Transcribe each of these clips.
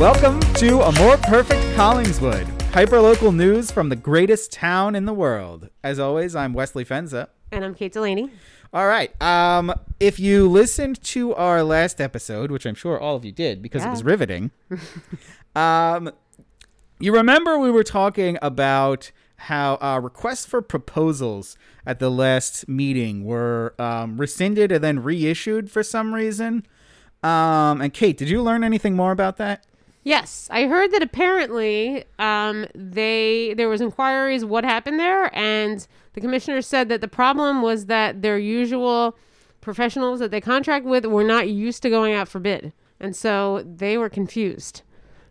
Welcome to A More Perfect Collingswood, hyperlocal news from the greatest town in the world. As always, I'm Wesley Fenza. And I'm Kate Delany. All right. Um, if you listened to our last episode, which I'm sure all of you did because it was riveting, um, you remember we were talking about how uh, requests for proposals at the last meeting were um, rescinded and then reissued for some reason. Um, and Kate, did you learn anything more about that? Yes, I heard that apparently um, they there was inquiries what happened there, and the commissioner said that the problem was that their usual professionals that they contract with were not used to going out for bid, and so they were confused,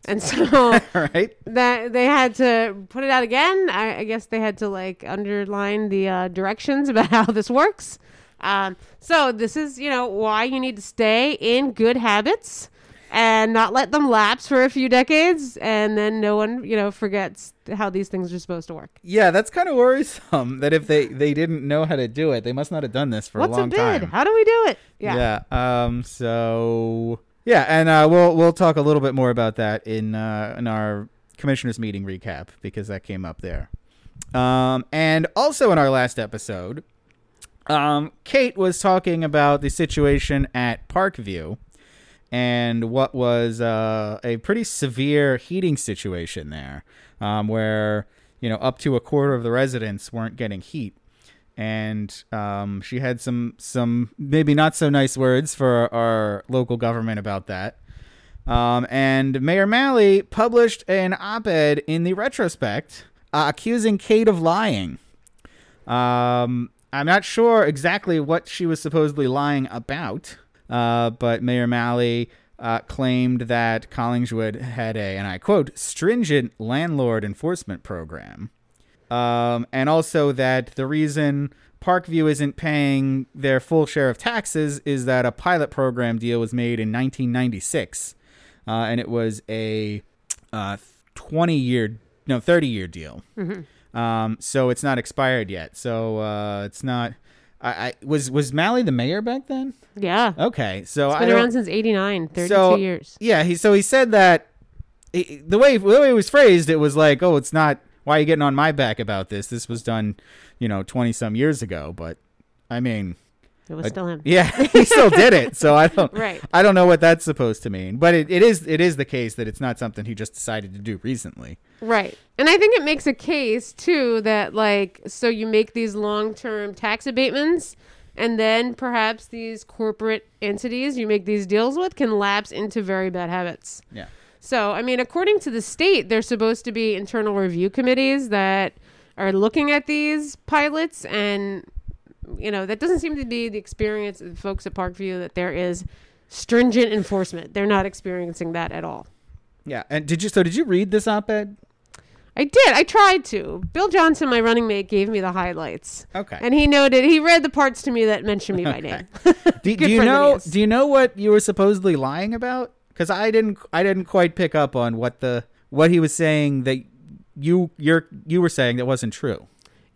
and so right. that they had to put it out again. I, I guess they had to like underline the uh, directions about how this works. Um, so this is you know why you need to stay in good habits and not let them lapse for a few decades, and then no one you know forgets how these things are supposed to work. Yeah, that's kind of worrisome. That if they they didn't know how to do it, they must not have done this for What's a a long bid? time. How do we do it? Yeah. Yeah. Um. So yeah, and uh, we'll we'll talk a little bit more about that in uh, in our commissioners meeting recap because that came up there. Um. And also in our last episode, um, Kate was talking about the situation at Parkview and what was uh, a pretty severe heating situation there, um, where you know up to a quarter of the residents weren't getting heat, and um, she had some some maybe not so nice words for our local government about that. Um, and Mayor Maley published an op-ed in the retrospect uh, accusing Kate of lying. Um, I'm not sure exactly what she was supposedly lying about, uh, but Mayor Maley uh, claimed that Collingswood had a, and I quote, stringent landlord enforcement program. Um, and also that the reason Parkview isn't paying their full share of taxes is that a pilot program deal was made in 1996, uh, and it was a uh, 20 year, no, 30 year deal. Um, so it's not expired yet. So uh, it's not. I, I was was Maley the mayor back then? Yeah. Okay, so It's I been don't- around since '89, 32 so, years. Yeah, he so he said that he, the way the way it was phrased, it was like, oh, it's not. Why are you getting on my back about this? This was done, you know, twenty some years ago. But I mean, It was I- still him. yeah, he still did it. So I don't. Right. I don't know what that's supposed to mean, but it, it is it is the case that it's not something he just decided to do recently. Right. And I think it makes a case too that like so you make these long-term tax abatements and then perhaps these corporate entities you make these deals with can lapse into very bad habits. Yeah. So, I mean, according to the state, there's supposed to be internal review committees that are looking at these pilots and you know, that doesn't seem to be the experience of the folks at Parkview that there is stringent enforcement. They're not experiencing that at all. Yeah. And did you so did you read this op-ed? I did. I tried to. Bill Johnson, my running mate, gave me the highlights. Okay. And he noted he read the parts to me that mentioned me by name. do, do you friend that he know do you know what you were supposedly lying about because i didn't i didn't quite pick up on what the what he was saying that you you're you were saying that wasn't true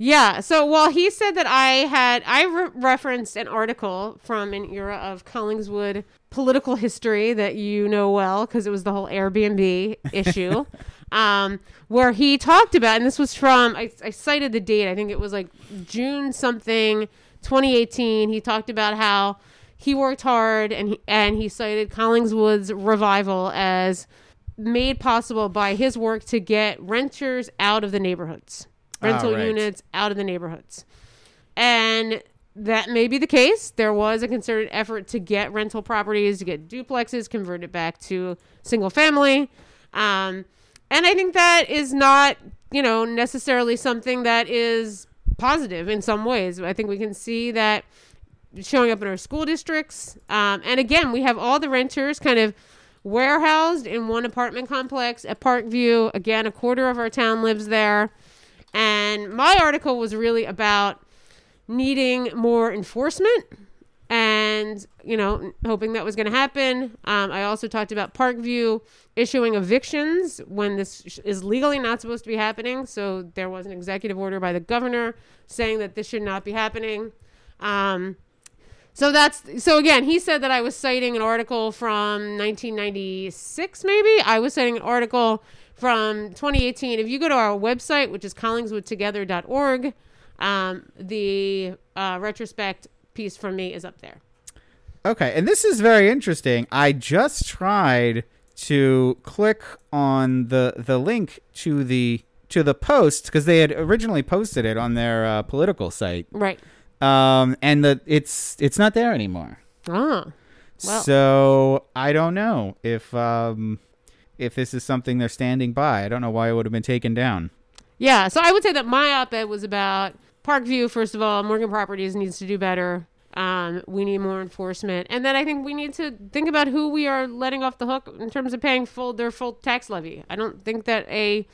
Yeah. So, well, he said that I had I re- referenced an article from an era of Collingswood political history that you know well because it was the whole Airbnb issue, um, where he talked about, and this was from I, I cited the date. I think it was like June something, 2018. He talked about how he worked hard and he, and he cited Collingswood's revival as made possible by his work to get renters out of the neighborhoods rental right. units out of the neighborhoods. And that may be the case. There was a concerted effort to get rental properties, to get duplexes converted back to single family. Um, and I think that is not, you know, necessarily something that is positive in some ways. I think we can see that showing up in our school districts. Um, and again, we have all the renters kind of warehoused in one apartment complex at Parkview. Again, a quarter of our town lives there. And my article was really about needing more enforcement and, you know, hoping that was going to happen. Um, I also talked about Parkview issuing evictions when this is legally not supposed to be happening. So there was an executive order by the governor saying that this should not be happening. Um, So that's so again. He said that I was citing an article from 1996, maybe. I was citing an article from 2018. If you go to our website, which is collingswoodtogether.org, um, the uh, retrospect piece from me is up there. Okay, and this is very interesting. I just tried to click on the the link to the to the post because they had originally posted it on their uh, political site, Right. um, and the it's it's not there anymore. Ah. Well. So I don't know if um, if this is something they're standing by. I don't know why it would have been taken down. Yeah, so I would say that my op-ed was about Parkview. First of all, Morgan Properties needs to do better. Um, we need more enforcement, and then I think we need to think about who we are letting off the hook in terms of paying full their full tax levy. I don't think that a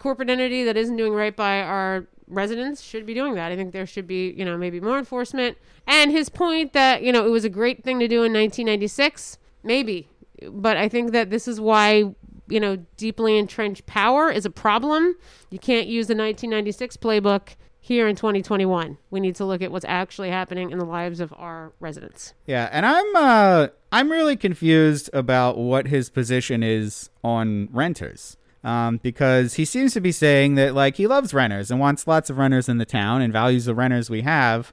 corporate entity that isn't doing right by our residents should be doing that. I think there should be, you know, maybe more enforcement. And his point that, you know, it was a great thing to do in 1996, maybe. But I think that this is why, you know, deeply entrenched power is a problem. You can't use the 1996 playbook here in 2021. We need to look at what's actually happening in the lives of our residents. Yeah, and I'm uh I'm really confused about what his position is on renters. Um, because he seems to be saying that like he loves renters and wants lots of renters in the town and values the renters we have.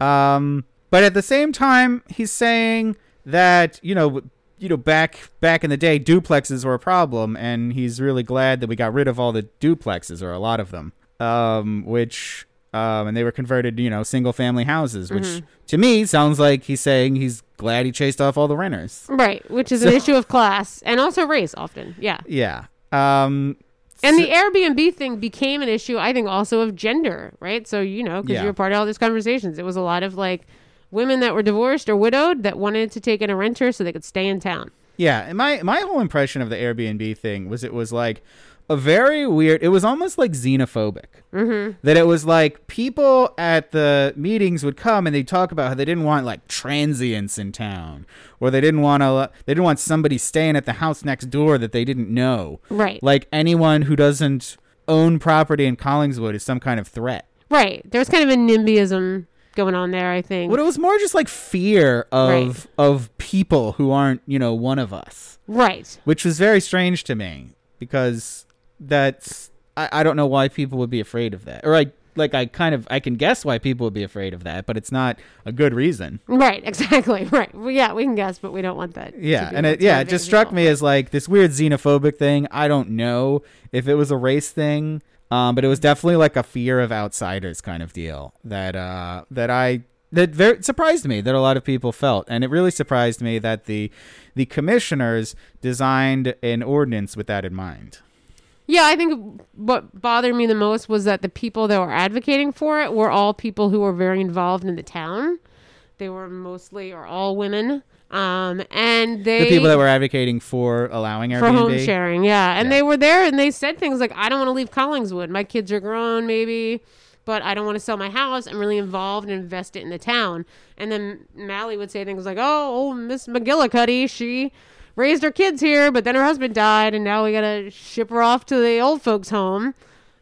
Um, but at the same time, he's saying that you know you know back back in the day duplexes were a problem and he's really glad that we got rid of all the duplexes or a lot of them um, which um, and they were converted you know single family houses which to me sounds like he's saying he's glad he chased off all the renters Right, which is an issue of class and also race often. Yeah. yeah um, And the Airbnb thing became an issue, I think, also of gender, right? So, you know, because Yeah. you were part of all these conversations, it was a lot of like women that were divorced or widowed that wanted to take in a renter so they could stay in town. Yeah, and my my whole impression of the Airbnb thing was it was like a very weird. It was almost like xenophobic. Mm-hmm. That it was like people at the meetings would come and they'd talk about how they didn't want like transients in town, or they didn't want to. They didn't want somebody staying at the house next door that they didn't know. Right. Like anyone who doesn't own property in Collingswood is some kind of threat. Right. There was kind of a NIMBYism going on there, I think. But it was more just like fear of Right. of people who aren't you know one of us. right. which was very strange to me because that's I, I don't know why people would be afraid of that or I like I kind of I can guess why people would be afraid of that but it's not a good reason Right. Exactly. Right. Well, yeah, we can guess, but we don't want that. yeah and it yeah it just struck people. me as like this weird xenophobic thing I don't know if it was a race thing um but it was definitely like a fear of outsiders kind of deal that uh that I that very surprised me that a lot of people felt and it really surprised me that the the commissioners designed an ordinance with that in mind Yeah, I think what bothered me the most was that the people that were advocating for it were all people who were very involved in the town. They were mostly or all women. Um, and they the people that were advocating for allowing Airbnb. for home sharing, yeah. And Yeah. they were there and they said things like, I don't want to leave Collingswood. My kids are grown, maybe, but I don't want to sell my house. I'm really involved and invest it in the town. And then Maley would say things like, Oh, old Miss McGillicuddy, she raised her kids here, but then her husband died, and now we gotta ship her off to the old folks' home.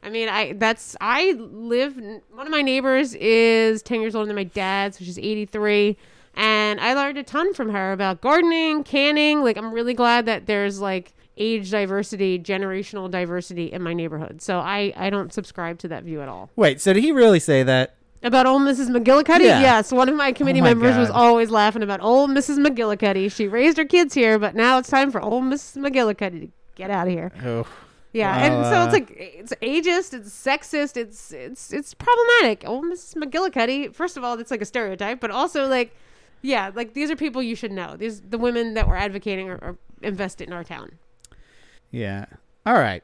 I mean, I that's I live. One of my neighbors is ten years older than my dad, so she's eighty three, and I learned a ton from her about gardening, canning. Like, I'm really glad that there's like age diversity, generational diversity in my neighborhood. So I I don't subscribe to that view at all. Wait, so did he really say that? About old Mrs. McGillicuddy? Yeah. Yes. One of my committee Oh my members was always laughing about old Mrs. McGillicuddy. She raised her kids here, but now it's time for old Mrs. McGillicuddy to get out of here. Oh, Yeah, Well, and so it's uh, like it's ageist, it's sexist, it's it's it's problematic. Old Mrs. McGillicuddy. First of all, it's like a stereotype, but also like, yeah, like these are people you should know. These the women that were advocating are, are invested in our town. yeah. All right,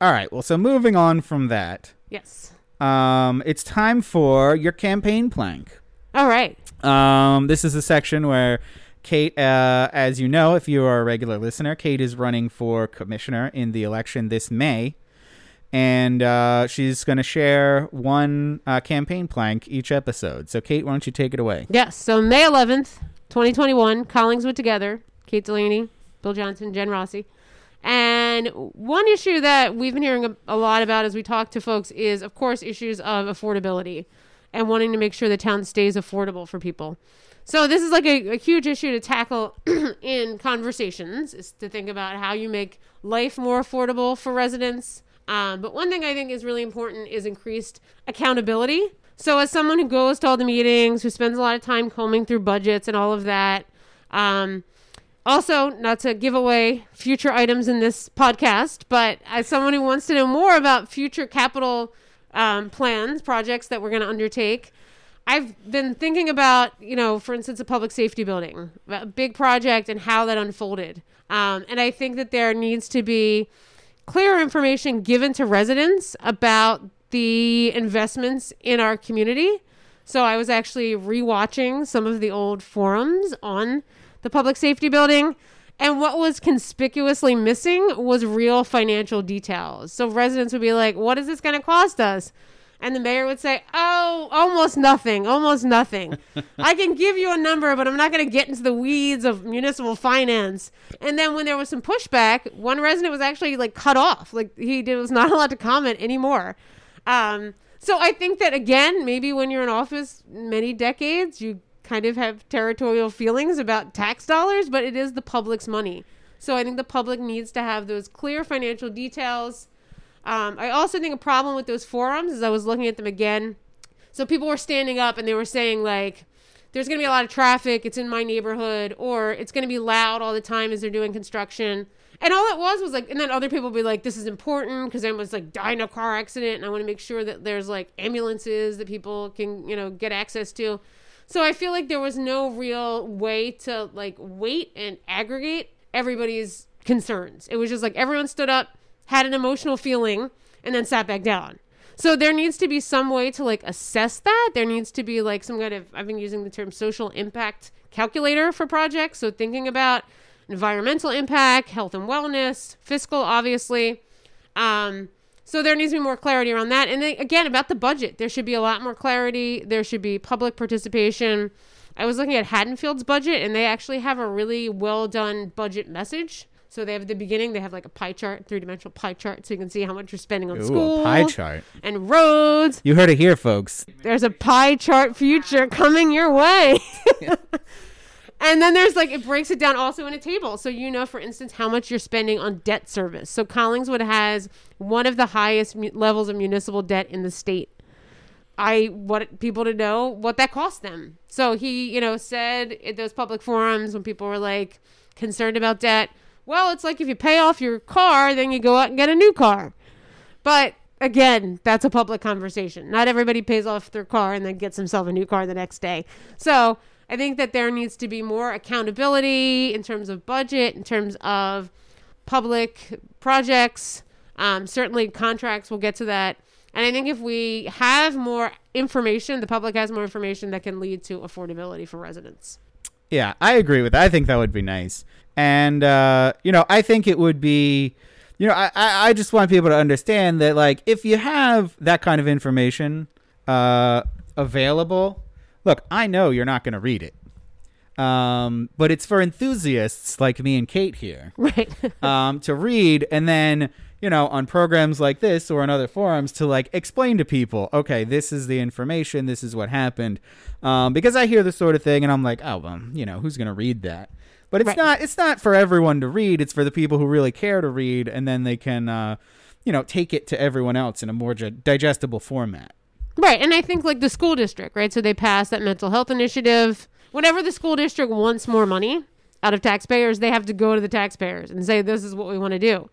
all right. Well, so moving on from that, Yes. um, it's time for your campaign plank. All right. Um, this is a section where Kate, uh, as you know, if you are a regular listener, Kate is running for commissioner in the election this May. And uh, she's going to share one uh, campaign plank each episode. So, Kate, why don't you take it away? Yes. So May eleventh, twenty twenty one, Collingswood together. Kate Delany, Bill Johnson, Jen Rossi. And one issue that we've been hearing a, a lot about as we talk to folks is, of course, issues of affordability. and wanting to make sure the town stays affordable for people. So this is like a, a huge issue to tackle in conversations is to think about how you make life more affordable for residents. Um, but one thing I think is really important is increased accountability. So as someone who goes to all the meetings, who spends a lot of time combing through budgets and all of that, um, also not to give away future items in this podcast, but as someone who wants to know more about future capital um, plans, projects that we're going to undertake, I've been thinking about, you know, for instance, a public safety building, a big project and how that unfolded. Um, and I think that there needs to be clear information given to residents about the investments in our community. So I was actually rewatching some of the old forums on the public safety building. And what was conspicuously missing was real financial details. So residents would be like, what is this going to cost us? And the mayor would say, Oh, almost nothing, almost nothing. I can give you a number, but I'm not going to get into the weeds of municipal finance. And then when there was some pushback, one resident was actually like cut off. Like he did, was not allowed to comment anymore. Um, so I think that, again, maybe when you're in office many decades, you kind of have territorial feelings about tax dollars, but it is the public's money. So I think the public needs to have those clear financial details um, I also think a problem with those forums is I was looking at them again. So people were standing up and they were saying like, "There's going to be a lot of traffic. It's in my neighborhood, or it's going to be loud all the time as they're doing construction." And all it was was like, and then other people would be like, "This is important because I was like died in a car accident, and I want to make sure that there's like ambulances that people can you know get access to." So I feel like there was no real way to like wait and aggregate everybody's concerns. It was just like everyone stood up had an emotional feeling, and then sat back down. So there needs to be some way to like assess that. There needs to be like some kind of I've been using the term social impact calculator for projects. So thinking about environmental impact, health and wellness, fiscal, obviously. Um, so there needs to be more clarity around that. And then again, about the budget, there should be a lot more clarity. There should be public participation. I was looking at Haddonfield's budget, and they actually have a really well done budget message. So they have the beginning, they have like a pie chart, three dimensional pie chart, so you can see how much you're spending on Ooh, schools a pie chart. and roads. You heard it here, folks. There's a pie chart future coming your way. and then there's like it breaks it down also in a table, so you know, for instance, how much you're spending on debt service. So Collingswood has one of the highest mu- levels of municipal debt in the state. I want people to know what that cost them. So he, you know, said at those public forums when people were like concerned about debt, well, it's like if you pay off your car, then you go out and get a new car. But again, that's a public conversation. Not everybody pays off their car and then gets himself a new car the next day. So I think that there needs to be more accountability in terms of budget, in terms of public projects. Um, certainly, contracts, we'll get to that. And I think if we have more information, the public has more information that can lead to affordability for residents. Yeah, I agree with that. I think that would be nice. And, uh, you know, I think it would be, you know, I, I just want people to understand that, like, if you have that kind of information uh, available, look, I know you're not going to read it. Um, but it's for enthusiasts like me and Kate here Right. um, to read and then you know on programs like this or on other forums to like explain to people okay this is the information this is what happened um, because i hear this sort of thing and i'm like oh well you know who's gonna read that but it's Right. not it's not for everyone to read it's for the people who really care to read and then they can uh, you know take it to everyone else in a more digestible format Right. And I think like the school district, right? So they passed that mental health initiative. Whenever the school district wants more money out of taxpayers, they have to go to the taxpayers and say, this is what we want to do.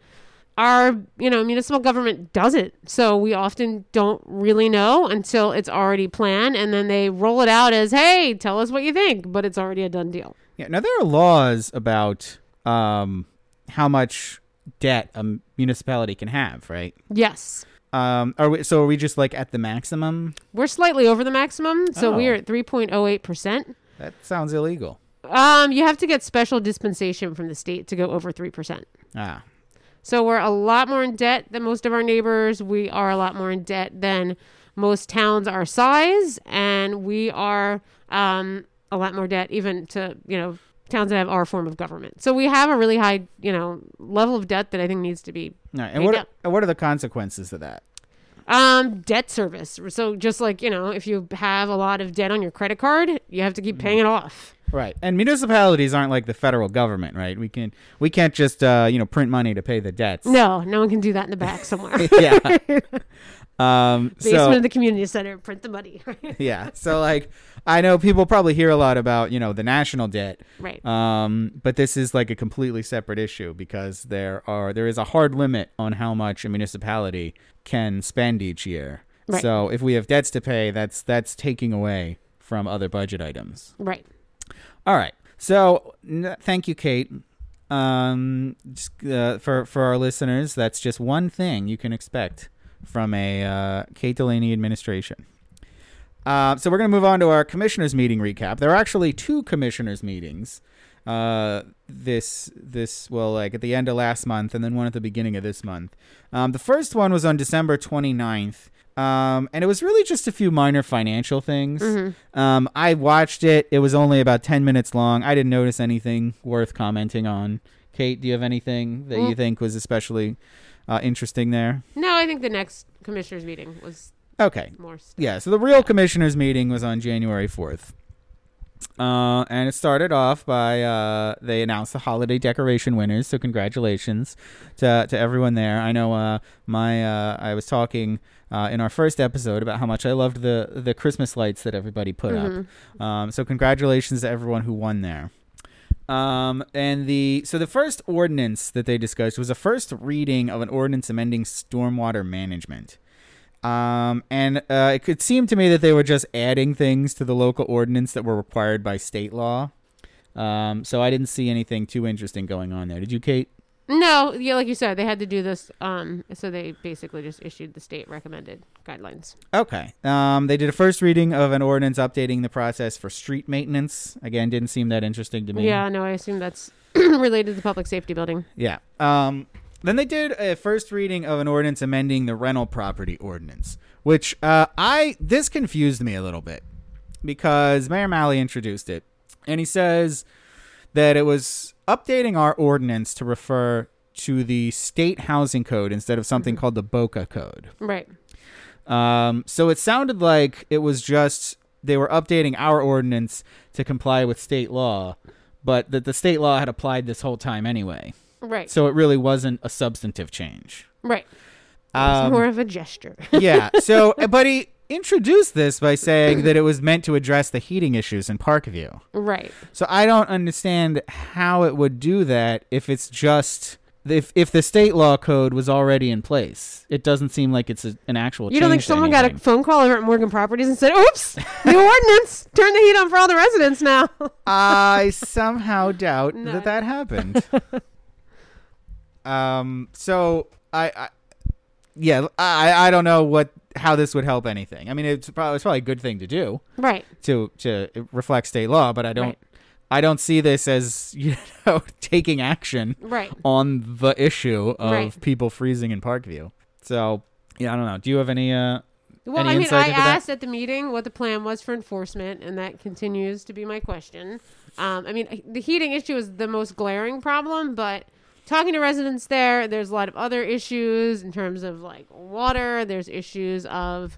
Our, you know, municipal government doesn't. So we often don't really know until it's already planned. And then they roll it out as, hey, tell us what you think. But it's already a done deal. Yeah. Now there are laws about um, how much debt a municipality can have, right? Yes. Um, are we? So are we just like at the maximum? We're slightly over the maximum. So Oh. we're at 3.08%. That sounds illegal. Um, you have to get special dispensation from the state to go over 3%. Ah, So we're a lot more in debt than most of our neighbors. We are a lot more in debt than most towns our size, and we are um, a lot more debt even to you know towns that have our form of government. So we have a really high you know level of debt that I think needs to be. all right. And what and what are the consequences of that? Um, debt service. So just like you know, if you have a lot of debt on your credit card, you have to keep paying it off. Right. And municipalities aren't like the federal government, right? We can we can't just uh, you know print money to pay the debts. No, no one can do that in the back somewhere. yeah. Um Basement so of the community center, print the money. yeah. So like I know people probably hear a lot about, you know, the national debt. right. Um, but this is like a completely separate issue because there are there is a hard limit on how much a municipality can spend each year. Right. So if we have debts to pay, that's that's taking away from other budget items. right. All right. So n- thank you, Kate. Um, just, uh, for for our listeners, that's just one thing you can expect from a uh, Kate Delany administration. Uh, so we're going to move on to our commissioners meeting recap. There are actually two commissioners meetings. Uh, this this well, like at the end of last month, and then one at the beginning of this month. Um, the first one was on December 29th. Um, and it was really just a few minor financial things. Um, I watched it. It was only about 10 minutes long. I didn't notice anything worth commenting on. Kate, do you have anything that you Mm. think was especially uh, interesting there? No, I think the next commissioners meeting was Okay. more. Stuff. Yeah, so the real commissioners meeting was on January 4th. Uh, and it started off by uh, they announced the holiday decoration winners. So congratulations to to everyone there. I know uh, my uh, I was talking uh, in our first episode about how much I loved the the Christmas lights that everybody put up. Um, so congratulations to everyone who won there. Um, and the so the first ordinance that they discussed was a first reading of an ordinance amending stormwater management. Um, and uh, it could seem to me that they were just adding things to the local ordinance that were required by state law. Um, so I didn't see anything too interesting going on there. Did you, Kate? No, yeah, like you said, they had to do this. Um, so they basically just issued the state recommended guidelines. Okay. Um, they did a first reading of an ordinance updating the process for street maintenance. Again, didn't seem that interesting to me. Yeah, no, I assume that's related to the public safety building. Yeah. Um, then they did a first reading of an ordinance amending the rental property ordinance, which uh, I this confused me a little bit because Mayor Maley introduced it, and he says that it was updating our ordinance to refer to the state housing code instead of something called the Boca code. Right. Um, so it sounded like it was just they were updating our ordinance to comply with state law, but that the state law had applied this whole time anyway. Right. So it really wasn't a substantive change. right. It's Um, more of a gesture. yeah. So, but he introduced this by saying that it was meant to address the heating issues in Parkview. right. So I don't understand how it would do that if it's just if if the state law code was already in place. It doesn't seem like it's a, an actual. You don't think someone got a phone call over at Morgan Properties and said, "Oops, new ordinance, turn the heat on for all the residents now." I somehow doubt No. that that happened. um. So I, I yeah, I I don't know what how this would help anything. I mean, it's probably it's probably a good thing to do right. to to reflect state law, but I don't Right. I don't see this as you know taking action Right. on the issue of Right. people freezing in Parkview. So yeah, I don't know. Do you have any uh Well, Any I mean, I into that? asked at the meeting what the plan was for enforcement, and that continues to be my question. Um, I mean, the heating issue is the most glaring problem, but talking to residents there, there's a lot of other issues in terms of like water. There's issues of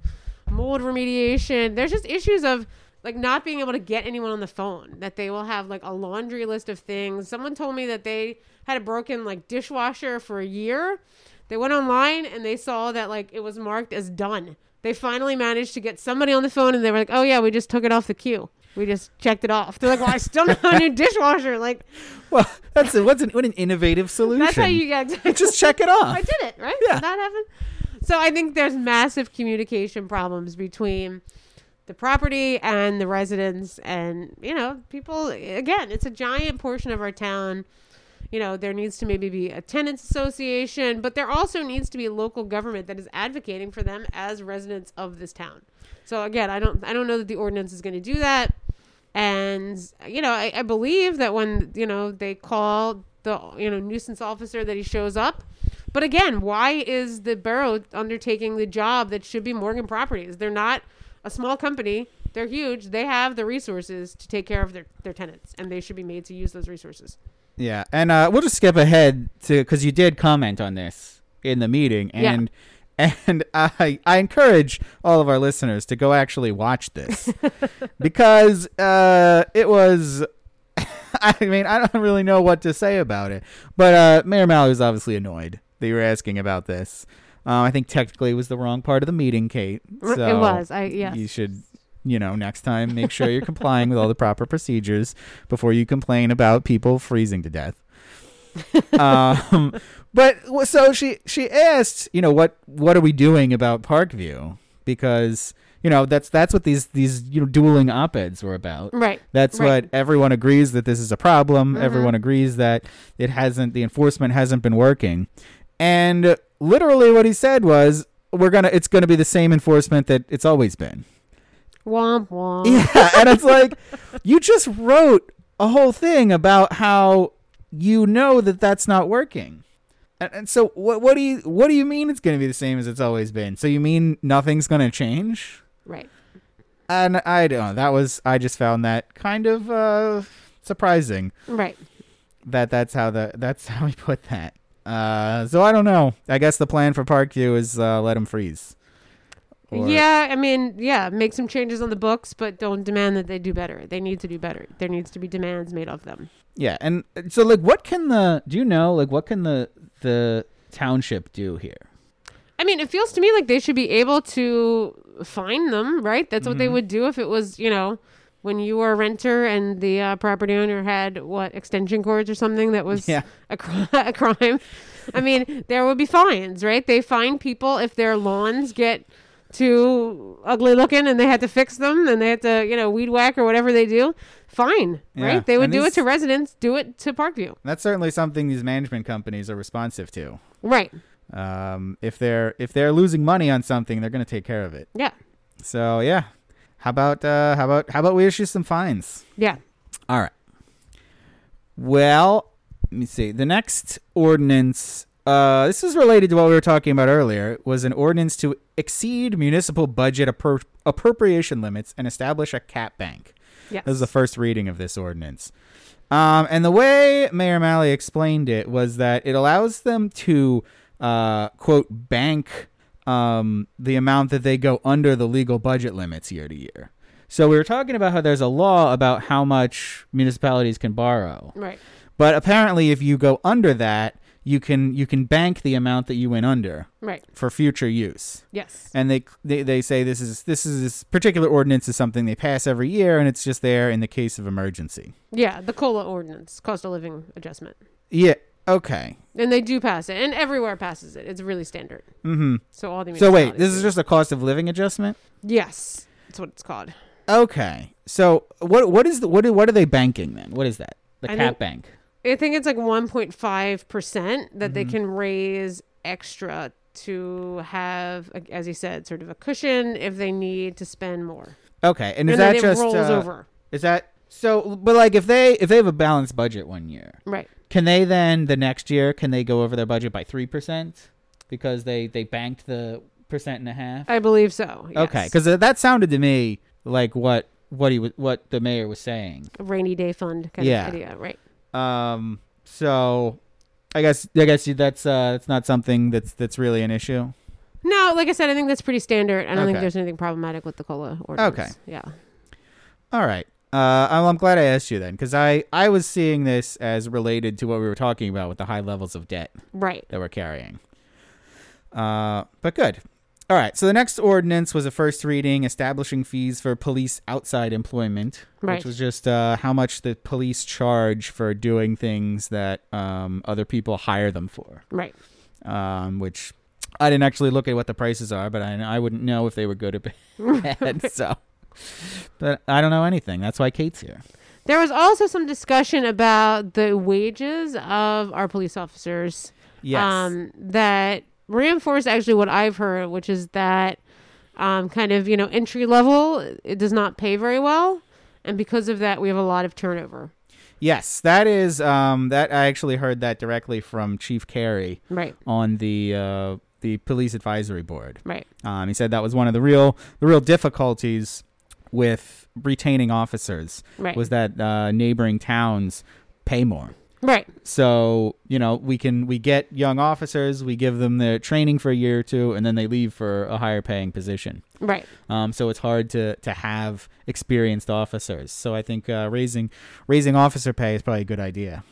mold remediation. There's just issues of like not being able to get anyone on the phone. That they will have like a laundry list of things. Someone told me that they had a broken like dishwasher for a year. They went online and they saw that like it was marked as done. They finally managed to get somebody on the phone and they were like, "Oh yeah, we just took it off the queue. We just checked it off." They're like, "Well, I still don't have a new dishwasher." Like well that's a, what's an what an innovative solution. that's how you get. It. Just check it off. I did it right. Yeah. Did that happened. So I think there's massive communication problems between the property and the residents, and you know, people. Again, it's a giant portion of our town. You know, there needs to maybe be a tenants association, but there also needs to be a local government that is advocating for them as residents of this town. So again, I don't, I don't know that the ordinance is going to do that. And you know, I, I believe that when you know they call the you know nuisance officer that he shows up. But again, why is the borough undertaking the job that should be Morgan Properties? They're not a small company. They're huge. They have the resources to take care of their, their tenants, and they should be made to use those resources. Yeah, and uh, we'll just skip ahead to because you did comment on this in the meeting, Yeah. And I, I encourage all of our listeners to go actually watch this because uh, it was. I mean, I don't really know what to say about it, but uh, Mayor Malloy was obviously annoyed that you were asking about this. Um, I think technically it was the wrong part of the meeting, Kate. So it was. I yes. you should, you know, next time make sure you're complying with all the proper procedures before you complain about people freezing to death. Um, but so she she asked, you know, what what are we doing about Parkview? Because you know that's that's what these these you know dueling op eds were about. Right. That's Right. what everyone agrees that this is a problem. Mhm. Everyone agrees that it hasn't the enforcement hasn't been working. And literally what he said was we're going to it's going to be the same enforcement that it's always been. Womp womp. Yeah, and it's like you just wrote a whole thing about how you know that that's not working. And, and so what what do you what do you mean it's going to be the same as it's always been? So you mean nothing's going to change? Right. And I don't know. That was I just found that kind of uh, surprising Right. that that's how the that's how he put that. Uh, so I don't know. I guess the plan for Parkview is uh, let him freeze. Or- yeah, I mean, yeah, make some changes on the books, but don't demand that they do better. They need to do better. There needs to be demands made of them. Yeah, and uh, so like, what can the do you know like what can the the township do here? I mean, it feels to me like they should be able to find them, right? That's what they Mm-hmm. would do if it was, you know, when you were a renter and the uh, property owner had what extension cords or something that was Yeah. a, cr- a crime. I mean, there would be fines, right? They fine people if their lawns get too ugly looking and they had to fix them and they had to, you know, weed whack or whatever they do. Fine, Yeah, right? They would and do these- it to residents, do it to Parkview. That's certainly something these management companies are responsive to. Right. Um, if they're if they're losing money on something, they're going to take care of it. Yeah. So yeah, how about uh, how about how about we issue some fines? Yeah. All right. Well, let me see. The next ordinance, uh, this is related to what we were talking about earlier, It was an ordinance to exceed municipal budget appro- appropriation limits and establish a cap bank. Yes. This is the first reading of this ordinance. Um, and the way Mayor Maley explained it was that it allows them to, uh, quote, bank um, the amount that they go under the legal budget limits year to year. So we were talking about how there's a law about how much municipalities can borrow. right. But apparently if you go under that, you can you can bank the amount that you went under Right. for future use Yes. and they, they they say this is this is this particular ordinance is something they pass every year and it's just there in the case of emergency Yeah, the COLA ordinance, cost of living adjustment. yeah okay And they do pass it, and everywhere passes it. It's really standard. mm-hmm So all the so wait this is just a cost of living adjustment yes, that's what it's called. okay so what what is the what are, what are they banking then what is that the I cap bank I think it's like 1.5 percent that they Mhm. can raise extra to have, as you said, sort of a cushion if they need to spend more. okay and is and that just rolls uh, over. is that so but like if they if they have a balanced budget one year Right. Can they then the next year can they go over their budget by three percent because they they banked the percent and a half? I believe so. Yes. Okay, because that sounded to me like what what he was what the mayor was saying. a rainy day fund kind Yeah. of idea. Right. Um, so I guess I guess you- that's uh that's not something that's that's really an issue. No, like I said, I think that's pretty standard. I don't think there's anything problematic with the COLA ordinance. Okay. Yeah. All right. Uh, I'm, I'm glad I asked you then because I I was seeing this as related to what we were talking about with the high levels of debt. Right. that we're carrying. Uh, but good. All right. So the next ordinance was a first reading establishing fees for police outside employment, Right. which was just uh, how much the police charge for doing things that um, other people hire them for. Right. Um, which I didn't actually look at what the prices are, but I, I wouldn't know if they were good or bad. so, but I don't know anything. That's why Kate's here. There was also some discussion about the wages of our police officers. Yes. Um, that reinforced actually what I've heard, which is that um, kind of, you know, entry level, it does not pay very well. And because of that, we have a lot of turnover. yes. That is. Um, that I actually heard that directly from Chief Carey. Right. on the uh, the police advisory board. Right. Um, he said that was one of the real the real difficulties with retaining officers Right. was that uh, neighboring towns pay more. Right. So you know we can we get young officers, we give them their training for a year or two, and then they leave for a higher paying position. Right. Um, so it's hard to to have experienced officers. So I think uh, raising raising officer pay is probably a good idea.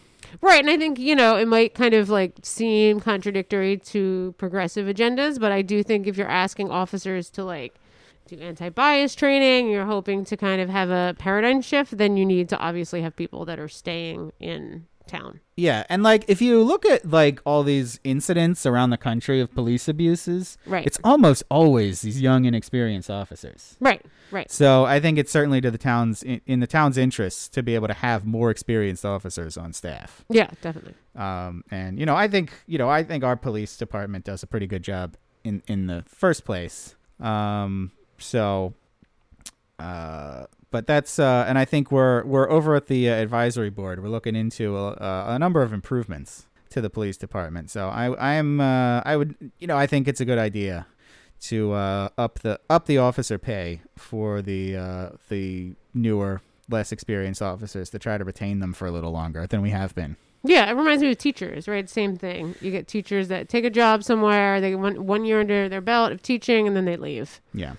Right. And I think, you know, it might kind of like seem contradictory to progressive agendas, but I do think if you're asking officers to like do anti bias training, you're hoping to kind of have a paradigm shift, then you need to obviously have people that are staying in town. Yeah, and like if you look at like all these incidents around the country of police abuses, Right. it's almost always these young inexperienced officers. Right. Right. So I think it's certainly to the town's in, in the town's interests to be able to have more experienced officers on staff. Yeah, definitely. Um, and you know, I think you know, I think our police department does a pretty good job in in the first place. Um, so, uh, but that's uh, and I think we're we're over at the uh, advisory board. We're looking into a, a number of improvements to the police department. So I I am uh, I would you know I think it's a good idea to uh, up the up the officer pay for the uh, the newer less experienced officers to try to retain them for a little longer than we have been. Yeah, it reminds me of teachers, right? Same thing. You get teachers that take a job somewhere, they want one year under their belt of teaching, and then they leave. Yeah.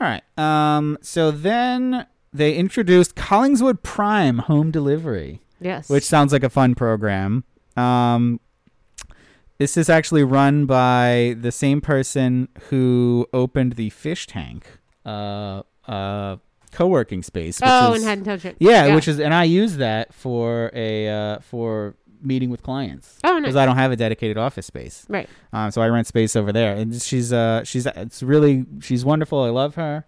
All right. Um. So then they introduced Collingswood Prime home delivery, Yes. which sounds like a fun program. Um. This is actually run by the same person who opened the fish tank, uh, uh, co-working space. Which oh, is, and hadn't touched it. yeah, which is, and I use that for a uh, for meeting with clients oh, because. I don't have a dedicated office space. Right. Um, so I rent space over there, and she's uh she's it's really she's wonderful. I love her.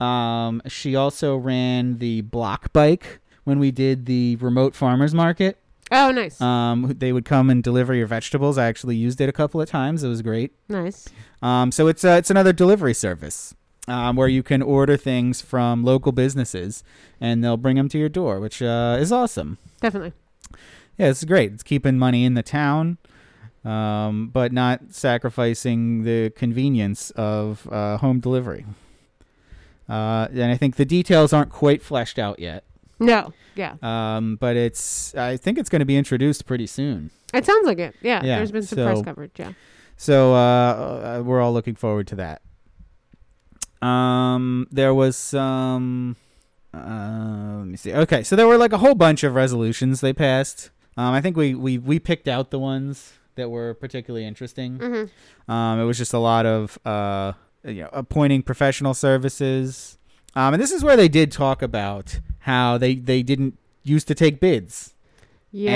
Um, she also ran the block bike when we did the remote farmers market. Oh, nice. Um, they would come and deliver your vegetables. I actually used it a couple of times. It was great. nice. Um, so it's uh, it's another delivery service. Um, where you can order things from local businesses and they'll bring them to your door, which uh, is awesome. Definitely. Yeah, it's great. It's keeping money in the town, um, but not sacrificing the convenience of uh, home delivery. Uh, and I think the details aren't quite fleshed out yet, No. Yeah. um, but it's. I think it's going to be introduced pretty soon. It sounds like it. Yeah. Yeah, There's been some so- press coverage. Yeah. So uh, uh, we're all looking forward to that. Um, there was some. Uh, let me see. Okay, so there were like a whole bunch of resolutions they passed. Um, I think we we we picked out the ones that were particularly interesting. Mm-hmm. Um, it was just a lot of uh, you know, appointing professional services. Um, and this is where they did talk about how they they didn't used to take bids, Yeah.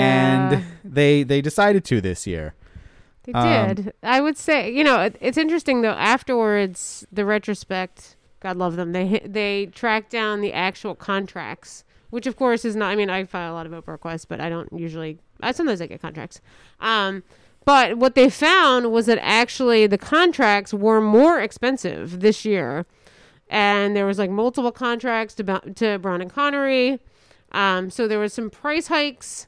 and they they decided to this year. They Um, did. I would say, you know, it, it's interesting though. Afterwards, the retrospect, God love them. They they tracked down the actual contracts, which of course is not. I mean, I file a lot of open requests, but I don't usually. I sometimes I get contracts. Um, but what they found was that actually the contracts were more expensive this year, and there was like multiple contracts to to Brown and Connery. Um, so there was some price hikes.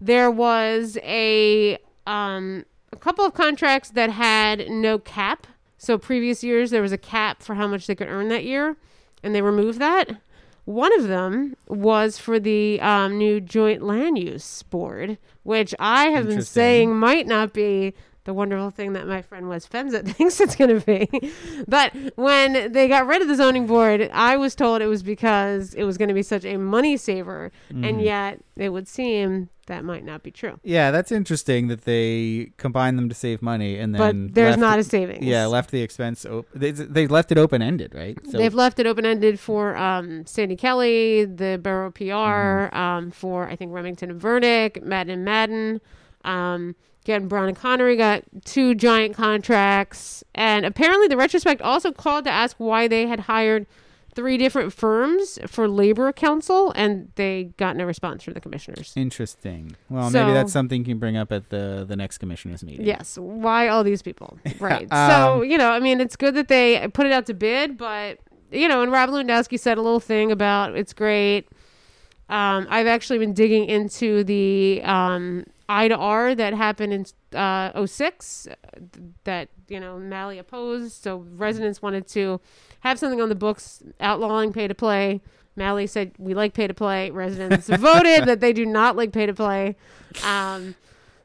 There was a um, a couple of contracts that had no cap. So previous years there was a cap for how much they could earn that year, and they removed that. One of them was for the um, new joint land use board, which I have been saying might not be the wonderful thing that my friend Wes Fenza thinks it's going to be. but when they got rid of the zoning board, I was told it was because it was going to be such a money saver, and yet it would seem that might not be true. Yeah, that's interesting that they combined them to save money and then But there's not a savings. yeah left the expense op- they they left it open ended right so They've left it open ended for um, Sandy Kelly, the Borough PR, Mm-hmm. um, for I think Remington and Vernick, Madden and Madden. Um, again, Brian Connery got two giant contracts, and apparently the retrospect also called to ask why they had hired three different firms for labor counsel, and they got no response from the commissioners. interesting well So- maybe that's something you can bring up at the the next commissioners meeting Yes. Why all these people? Right. so, Um, you know, I mean, it's good that they put it out to bid, but, you know, and Rob Lewandowski said a little thing about it's great. Um, I've actually been digging into the um, I to R that happened in uh, 06 uh, that, you know, Maley opposed. So residents wanted to have something on the books outlawing pay to play. Maley said we like pay to play. Residents voted that they do not like pay to play. Um,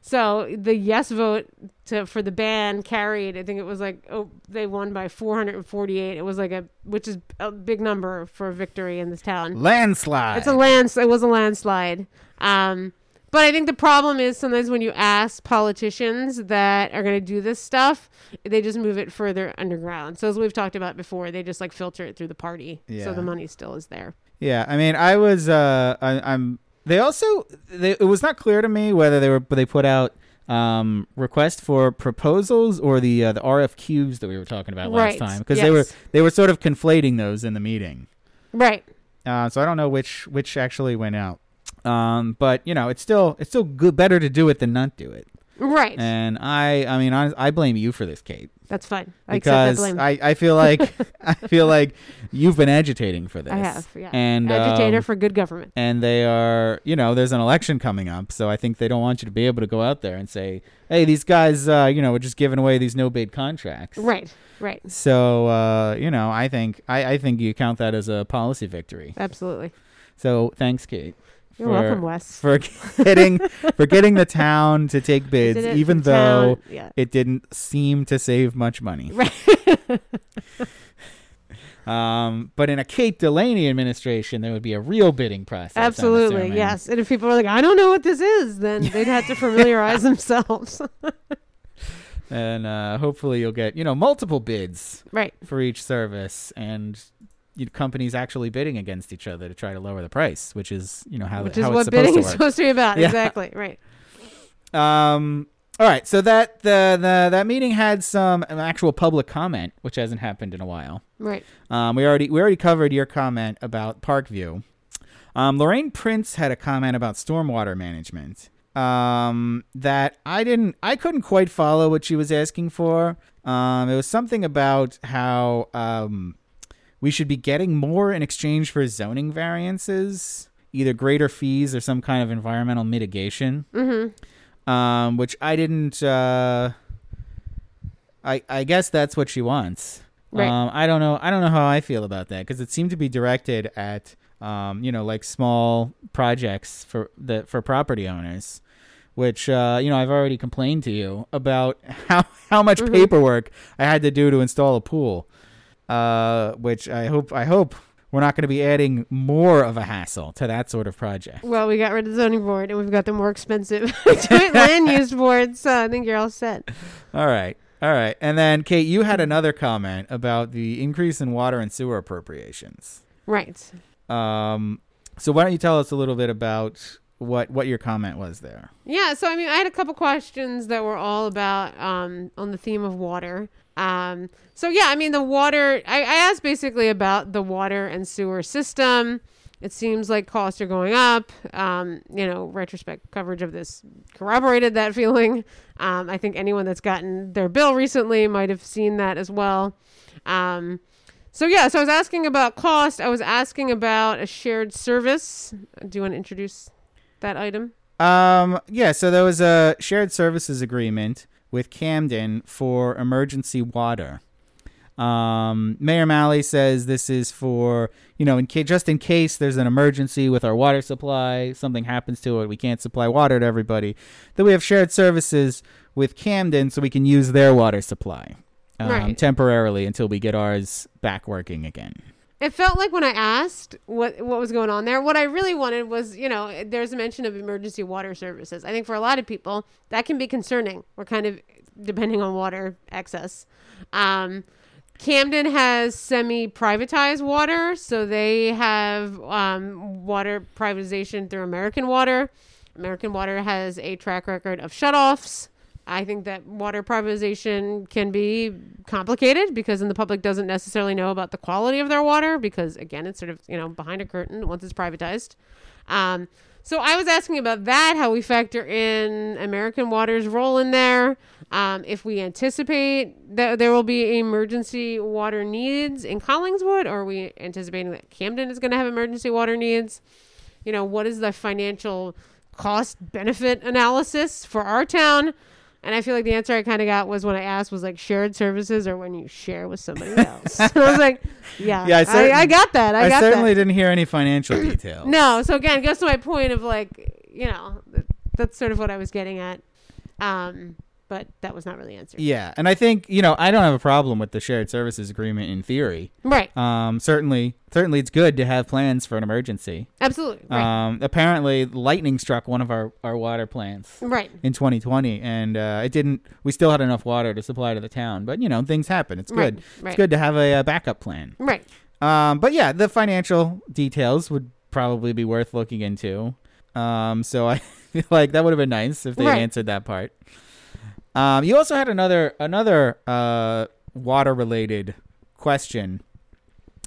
so the yes vote to for the ban carried. I think it was like oh they won by 448. It was like a which is a big number for a victory in this town. Landslide. It's a lands. It was a landslide. Um, but I think the problem is sometimes when you ask politicians that are going to do this stuff, they just move it further underground. So as we've talked about before, they just like filter it through the party, Yeah. so the money still is there. Yeah, I mean, I was. Uh, I, I'm. They also. They, it was not clear to me whether they were. They put out um request for proposals or the uh, the RFQs that we were talking about last time because they were they were sort of conflating those in the meeting. Right. Uh, so I don't know which which actually went out. Um, but you know, it's still it's still good better to do it than not do it. Right. And I I mean I, I blame you for this, Kate, That's fine. I accept that because blame. I, I feel like I feel like you've been agitating for this. I have. Yeah. And Agitator um, for good government. and they are you know there's an election coming up so i think they don't want you to be able to go out there and say hey these guys uh, you know are just giving away these no bid contracts Right. Right. so uh, you know i think I, I think you count that as a policy victory Absolutely. so thanks kate You're for, welcome, Wes. for getting for getting the town to take bids even though yeah. it didn't seem to save much money Right. um, but in a kate Delany administration there would be a real bidding process Absolutely. Yes. And if people are like, I don't know what this is, then they'd have to familiarize themselves. and uh, hopefully you'll get you know multiple bids right. for each service and you know, companies actually bidding against each other to try to lower the price which is you know how, Which how is it's what supposed bidding to is supposed to be about. Yeah. Exactly. Right. um all right so that the, the that meeting had some actual public comment which hasn't happened in a while Right. um we already we already covered your comment about parkview um lorraine prince had a comment about stormwater management um that i didn't i couldn't quite follow what she was asking for um it was something about how um we should be getting more in exchange for zoning variances either greater fees or some kind of environmental mitigation Mm-hmm. um which i didn't uh i i guess that's what she wants Right. um i don't know i don't know how i feel about that because it seemed to be directed at um you know like small projects for the for property owners which uh you know i've already complained to you about how how much Mhm. paperwork i had to do to install a pool uh which i hope i hope we're not going to be adding more of a hassle to that sort of project Well, we got rid of the zoning board and we've got the more expensive joint land use board, so I think you're all set. All right. All right. And then, Kate, you had another comment about the increase in water and sewer appropriations. Right. Um, so why don't you tell us a little bit about what what your comment was there? Yeah, so I mean, I had a couple questions that were all about um, on the theme of water. Um, so yeah, I mean, the water. I, I asked basically about the water and sewer system. It seems like costs are going up. Um, you know, retrospect coverage of this corroborated that feeling. Um, I think anyone that's gotten their bill recently might have seen that as well. Um, so yeah, so I was asking about cost. I was asking about a shared service. Do you want to introduce that item? Um, yeah. So there was a shared services agreement with Camden for emergency water. Um, Mayor Maley says this is for you know in ca- just in case there's an emergency with our water supply, something happens to it, we can't supply water to everybody. That we have shared services with Camden so we can use their water supply um, Right. temporarily until we get ours back working again. It felt like when I asked what what was going on there, what I really wanted was, you know, there's a mention of emergency water services. I think for a lot of people that can be concerning. We're kind of depending on water access. Um, Camden has semi-privatized water, so they have um, water privatization through American Water. American Water has a track record of shutoffs. I think that water privatization can be complicated because then the public doesn't necessarily know about the quality of their water because again it's sort of you know behind a curtain once it's privatized. Um, so I was asking about that, how we factor in American Water's role in there, um, if we anticipate that there will be emergency water needs in Collingswood, or are we anticipating that Camden is going to have emergency water needs? You know, what is the financial cost benefit analysis for our town? And I feel like the answer I kind of got was when I asked was like shared services or when you share with somebody else. and I was like, yeah, Yeah, I I, certain- I, got that. I, I, got certainly that. didn't hear any financial details. No, so again, goes to my point of like, you know, that's sort of what I was getting at. Um, but that was not really answered. Yeah, and I think you know I don't have a problem with the shared services agreement in theory. Right. Um, certainly, certainly it's good to have plans for an emergency. Absolutely. Right. Um, apparently, lightning struck one of our, our water plants right. in 2020, and uh, it didn't. We still had enough water to supply to the town, but you know things happen. It's good. Right. It's good to have a, uh backup plan. Right. Um, but yeah, the financial details would probably be worth looking into. Um, so I feel like that would have been nice if they Right. answered that part. Um, you also had another another uh, water related question,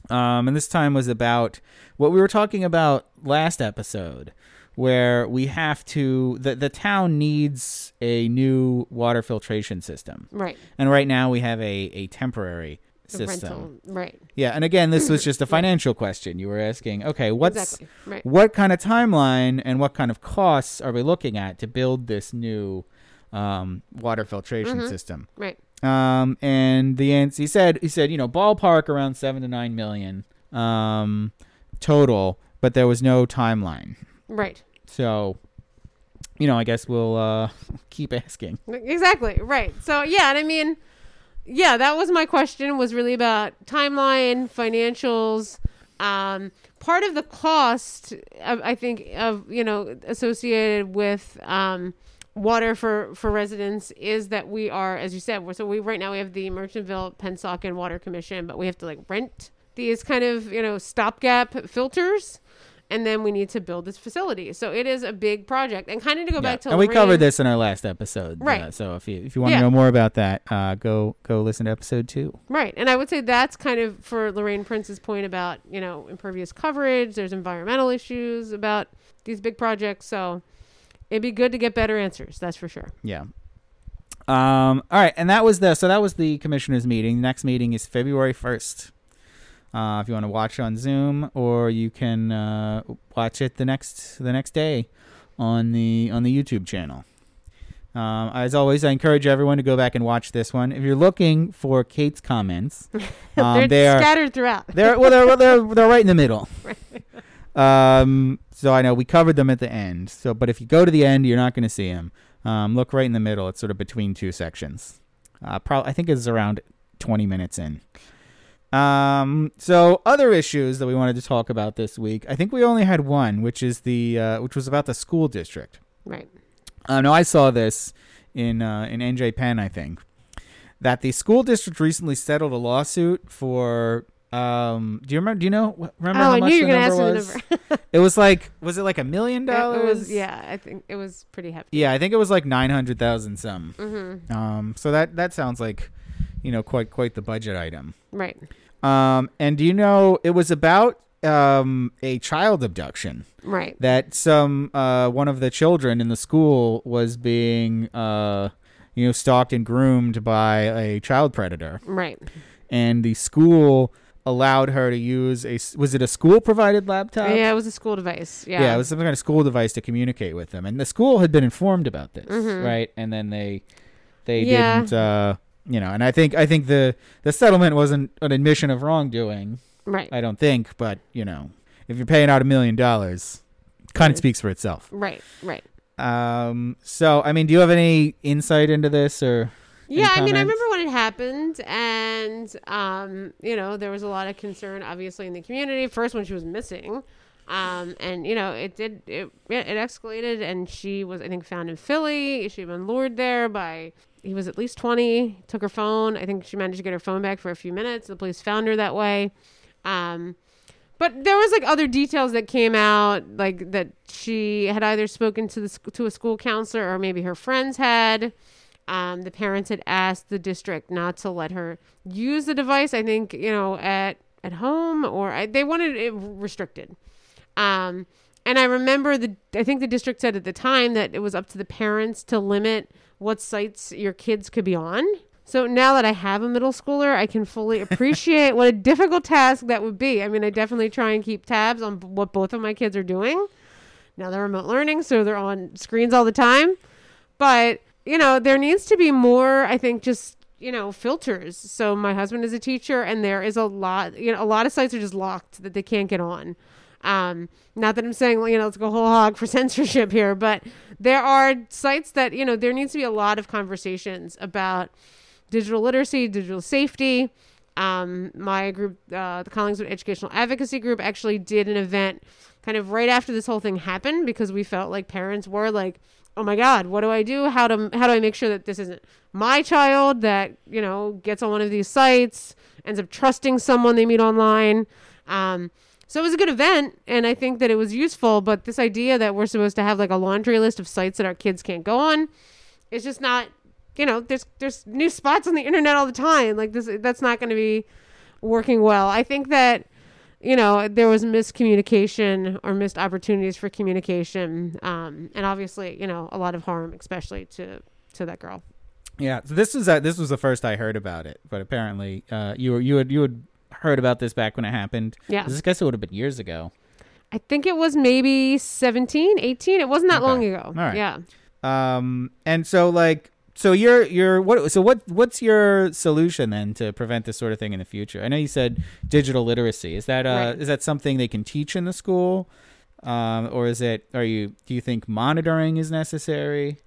um, and this time was about what we were talking about last episode, where we have to the the town needs a new water filtration system, Right. and right now we have a a temporary system. rental. Right. Yeah, and again, this was just a financial question. You were asking, okay, what's exactly. Right. what kind of timeline and what kind of costs are we looking at to build this new um, water filtration Mhm. system? Right. Um, and the answer he said he said you know ballpark around seven to nine million um, total, but there was no timeline. Right. So, you know, I guess we'll uh, keep asking. Exactly. Right. So yeah, and I mean, yeah, that was my question. Was really about timeline, financials. Um, part of the cost, of, I think, of you know, associated with um, water for for residents is that we are, as you said, we're, so we right now we have the Merchantville Pennsauken Water Commission, but we have to like rent these kind of you know stopgap filters. And then we need to build this facility, so it is a big project. And kind of to go Yeah. back to and we covered this in our last episode, Right. Uh, so if you if you want to Yeah. know more about that, uh, go go listen to episode two. Right. And I would say that's kind of for Lorraine Prince's point about, you know, impervious coverage. There's environmental issues about these big projects. So it'd be good to get better answers. That's for sure. Yeah. Um. All right, and that was the so that was the commissioners' meeting. The next meeting is February first. Uh, if you want to watch on Zoom, or you can uh, watch it the next the next day on the on the YouTube channel. Um, as always, I encourage everyone to go back and watch this one. If you're looking for Kate's comments, um, they're they are scattered throughout. they're well, they're they're they're right in the middle. Um, so I know we covered them at the end. So, but if you go to the end, you're not going to see them. Um, look right in the middle. It's sort of between two sections. Uh, probably I think it's around 20 minutes in. Um, so other issues that we wanted to talk about this week. I think we only had one, which is the uh, which was about the school district. right. Uh, no, I saw this in uh, in NJ Pen, I think, that the school district recently settled a lawsuit for. Um, do you remember? Do you know? Remember oh, how I much knew you the were going to number was? the number. It was like, was it like a million dollars? yeah, I think it was pretty hefty. Yeah, I think it was like nine hundred thousand some. Mm-hmm. Um, so that that sounds like, you know, quite quite the budget item. Right. Um, and do you know it was about um a child abduction? Right. that some uh one of the children in the school was being uh you know stalked and groomed by a child predator Right. and the school allowed her to use a was it a school provided laptop yeah, it was a school device. Yeah. yeah it was some kind of school device to communicate with them and the school had been informed about this Mhm. right and then they they Yeah. didn't uh you know and i think i think the the settlement wasn't an admission of wrongdoing right. i don't think but you know if you're paying out a million dollars kind of speaks for itself Right. Right. um. So, I mean, do you have any insight into this, or Yeah, I mean, I remember when it happened, and um, you know, there was a lot of concern, obviously, in the community. First, when she was missing, um, and you know, it did it it escalated, and she was, I think, found in Philly. She'd been lured there by he was at least twenty. Took her phone. I think she managed to get her phone back for a few minutes. The police found her that way. Um, but there was like other details that came out, like that she had either spoken to the to a school counselor or maybe her friends had. Um, the parents had asked the district not to let her use the device. I think you know at at home or I, they wanted it restricted. Um, and I remember the I think the district said at the time that it was up to the parents to limit what sites your kids could be on. So now that I have a middle schooler, I can fully appreciate what a difficult task that would be. I mean, I definitely try and keep tabs on what both of my kids are doing. Now they're remote learning, so they're on screens all the time. But you know, there needs to be more, I think, just, you know, filters. So my husband is a teacher and there is a lot, you know, a lot of sites are just locked that they can't get on. Um, not that I'm saying, you know, let's go whole hog for censorship here, but there are sites that, you know, there needs to be a lot of conversations about digital literacy, digital safety. Um, my group, uh, the Collingswood Educational Advocacy Group, actually did an event kind of right after this whole thing happened because we felt like parents were like, "Oh my God, what do I do? How do how do I make sure that this isn't my child that you know gets on one of these sites, ends up trusting someone they meet online?" Um, so it was a good event, and I think that it was useful. But this idea that we're supposed to have like a laundry list of sites that our kids can't go on is just not. You know, there's there's new spots on the internet all the time. Like this, that's not going to be working well. I think that you know there was miscommunication or missed opportunities for communication, um, and obviously you know a lot of harm, especially to to that girl. Yeah, so this was uh, this was the first I heard about it, but apparently uh, you were you had you had heard about this back when it happened. Yeah. I guess it would have been years ago. I think it was maybe 17, 18. It wasn't that Okay. long ago. All right. Yeah. Um, and so like, so you're you're what? So what? What's your solution then to prevent this sort of thing in the future? I know you said digital literacy. Is that uh Right. is that something they can teach in the school, um, or is it? Are you? Do you think monitoring is necessary?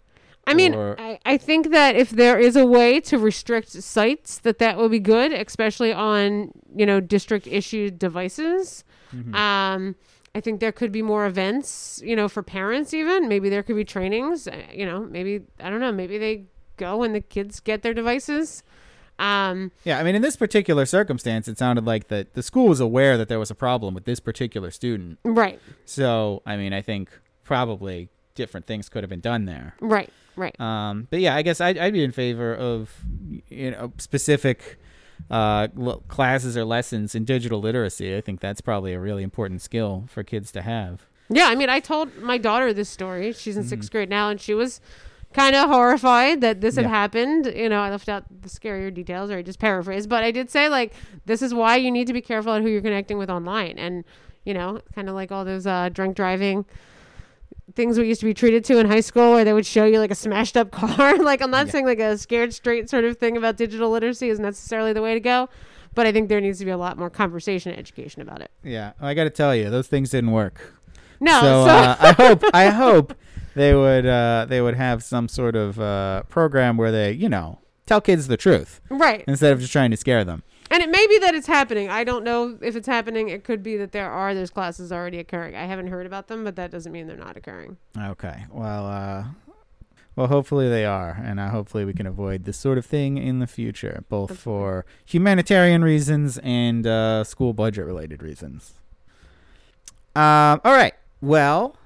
I mean, Or- I, I think that if there is a way to restrict sites, that that would be good, especially on you know district issued devices. Mm-hmm. Um, I think there could be more events, you know, for parents. Even maybe there could be trainings. uh, You know, maybe I don't know. Maybe they go and the kids get their devices. Um, Yeah, I mean, in this particular circumstance, it sounded like that the school was aware that there was a problem with this particular student. right, So, I mean, I think probably different things could have been done there. right, right. Um, but yeah, I guess I'd, I'd be in favor of you know specific uh, l- classes or lessons in digital literacy. I think that's probably a really important skill for kids to have. Yeah, I mean, I told my daughter this story. She's in Mm-hmm. sixth grade now, and she was kind of horrified that this had Yeah. happened. You know, I left out the scarier details, or I just paraphrased, but I did say like, this is why you need to be careful at who you're connecting with online, and you know, kind of like all those uh, drunk driving things we used to be treated to in high school, where they would show you like a smashed up car. like, I'm not Yeah. saying like a scared straight sort of thing about digital literacy is necessarily the way to go. But I think there needs to be a lot more conversation and education about it. Yeah, I got to tell you, those things didn't work. No, so so, uh, I hope I hope they would uh, they would have some sort of uh, program where they you know tell kids the truth right. instead of just trying to scare them. And it may be that it's happening. I don't know if it's happening. It could be that there are those classes already occurring. I haven't heard about them, but that doesn't mean they're not occurring. Okay. Well, uh, well, hopefully they are, and uh, hopefully we can avoid this sort of thing in the future, both for humanitarian reasons and uh, school budget related reasons. Um, all right. Well,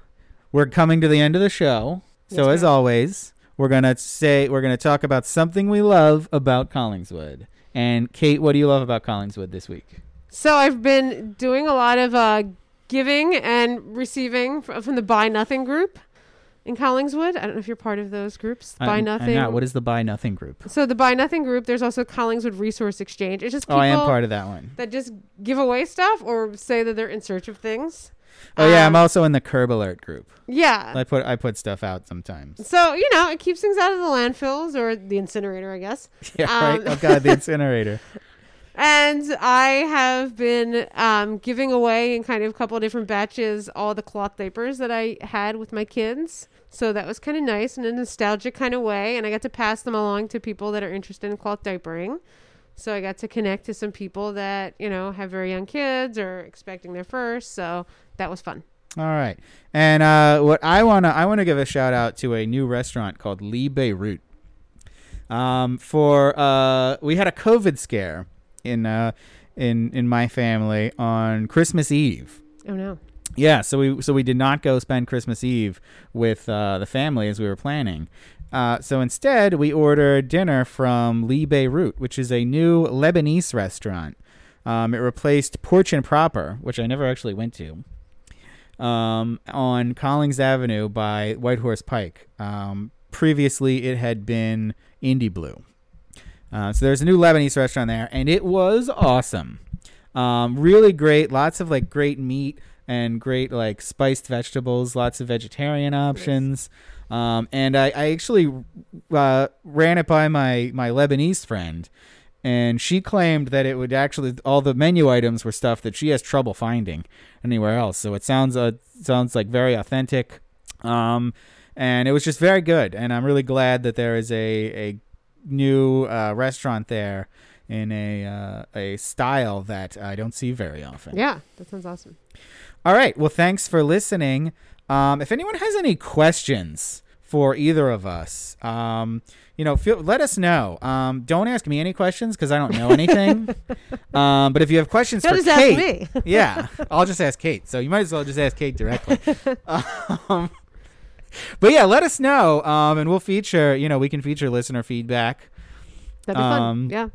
we're coming to the end of the show, so Yes, as always, we're gonna say we're gonna talk about something we love about Collingswood. And Kate, what do you love about Collingswood this week? So I've been doing a lot of uh, giving and receiving from the Buy Nothing group in Collingswood. I don't know if you're part of those groups. Buy I'm- I'm Nothing. not. What is the Buy Nothing group? so the Buy Nothing group. There's also Collingswood Resource Exchange. It's just Oh, people I am part of that one. that just give away stuff or say that they're in search of things. Oh yeah, I'm Um, also in the Curb Alert group. Yeah. I put I put stuff out sometimes. so you know, it keeps things out of the landfills or the incinerator, I guess. Yeah, right. Um, Oh god, the incinerator. And I have been um, giving away in kind of a couple of different batches all the cloth diapers that I had with my kids. So that was kind of nice in a nostalgic kind of way. And I got to pass them along to people that are interested in cloth diapering. So I got to connect to some people that, you know, have very young kids or expecting their first. So that was fun. All right. And uh, what I wanna I wanna give a shout out to a new restaurant called Lee Beirut. Um, for uh, we had a COVID scare in uh, in in my family on Christmas Eve. Oh, no. Yeah, so we so we did not go spend Christmas Eve with uh, the family as we were planning. Uh, so instead, we ordered dinner from Lee Beirut, which is a new Lebanese restaurant. Um, it replaced Porch and Proper, which I never actually went to, um, on Collings Avenue by White Horse Pike. Um, previously, it had been Indie Blue. Uh, so there's a new Lebanese restaurant there, and it was awesome. Um, really great. Lots of like great meat and great like spiced vegetables. Lots of vegetarian options. Um, and I, I actually uh, ran it by my my Lebanese friend, and she claimed that it would actually all the menu items were stuff that she has trouble finding anywhere else. So it sounds uh, sounds like very authentic. Um, and it was just very good. And I'm really glad that there is a a new uh, restaurant there in a uh, a style that I don't see very often. Yeah, that sounds awesome. All right. Well, thanks for listening. Um, if anyone has any questions for either of us, um, you know, feel, let us know. Um, don't ask me any questions because I don't know anything. um, but if you have questions Don't for just Kate, ask me. yeah, I'll just ask Kate. So you might as well just ask Kate directly. um, but yeah, let us know, um, and we'll feature. You know, we can feature listener feedback That'd be fun. Um, Yeah.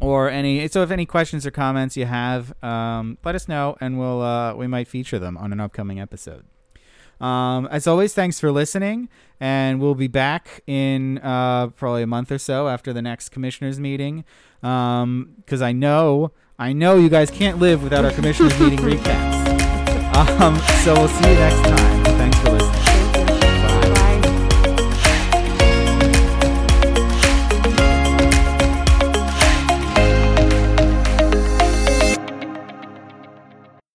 or any. So if any questions or comments you have, um, let us know, and we'll uh, we might feature them on an upcoming episode. Um, as always, thanks for listening, and we'll be back in uh, probably a month or so after the next commissioners meeting, because I know I know you guys can't live without our commissioners meeting recaps. Um, so we'll see you next time. Thanks for